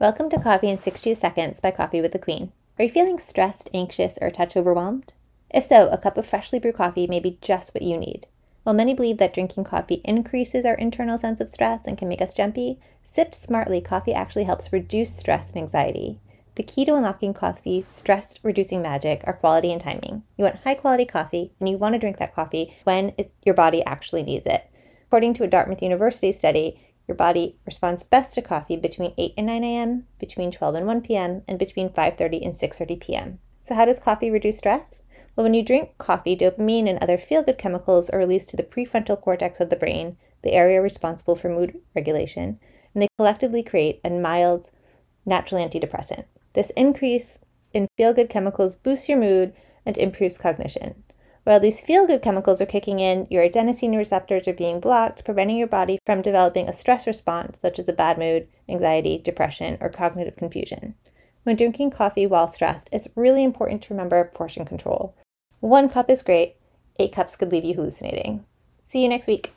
Welcome to Coffee in 60 Seconds by Coffee with the Queen. Are you feeling stressed, anxious, or a touch overwhelmed? If so, a cup of freshly brewed coffee may be just what you need. While many believe that drinking coffee increases our internal sense of stress and can make us jumpy, sipped smartly, coffee actually helps reduce stress and anxiety. The key to unlocking coffee's stress reducing magic are quality and timing. You want high quality coffee, and you want to drink that coffee when it, your body actually needs it. According to a Dartmouth University study, your body responds best to coffee between 8 and 9 a.m., between 12 and 1 p.m., and between 5:30 and 6:30 p.m. So how does coffee reduce stress? Well, when you drink coffee, dopamine and other feel-good chemicals are released to the prefrontal cortex of the brain, the area responsible for mood regulation, and they collectively create a mild natural antidepressant. This increase in feel-good chemicals boosts your mood and improves cognition. While these feel good chemicals are kicking in, your adenosine receptors are being blocked, preventing your body from developing a stress response, such as a bad mood, anxiety, depression, or cognitive confusion. When drinking coffee while stressed, it's really important to remember portion control. One cup is great, eight cups could leave you hallucinating. See you next week.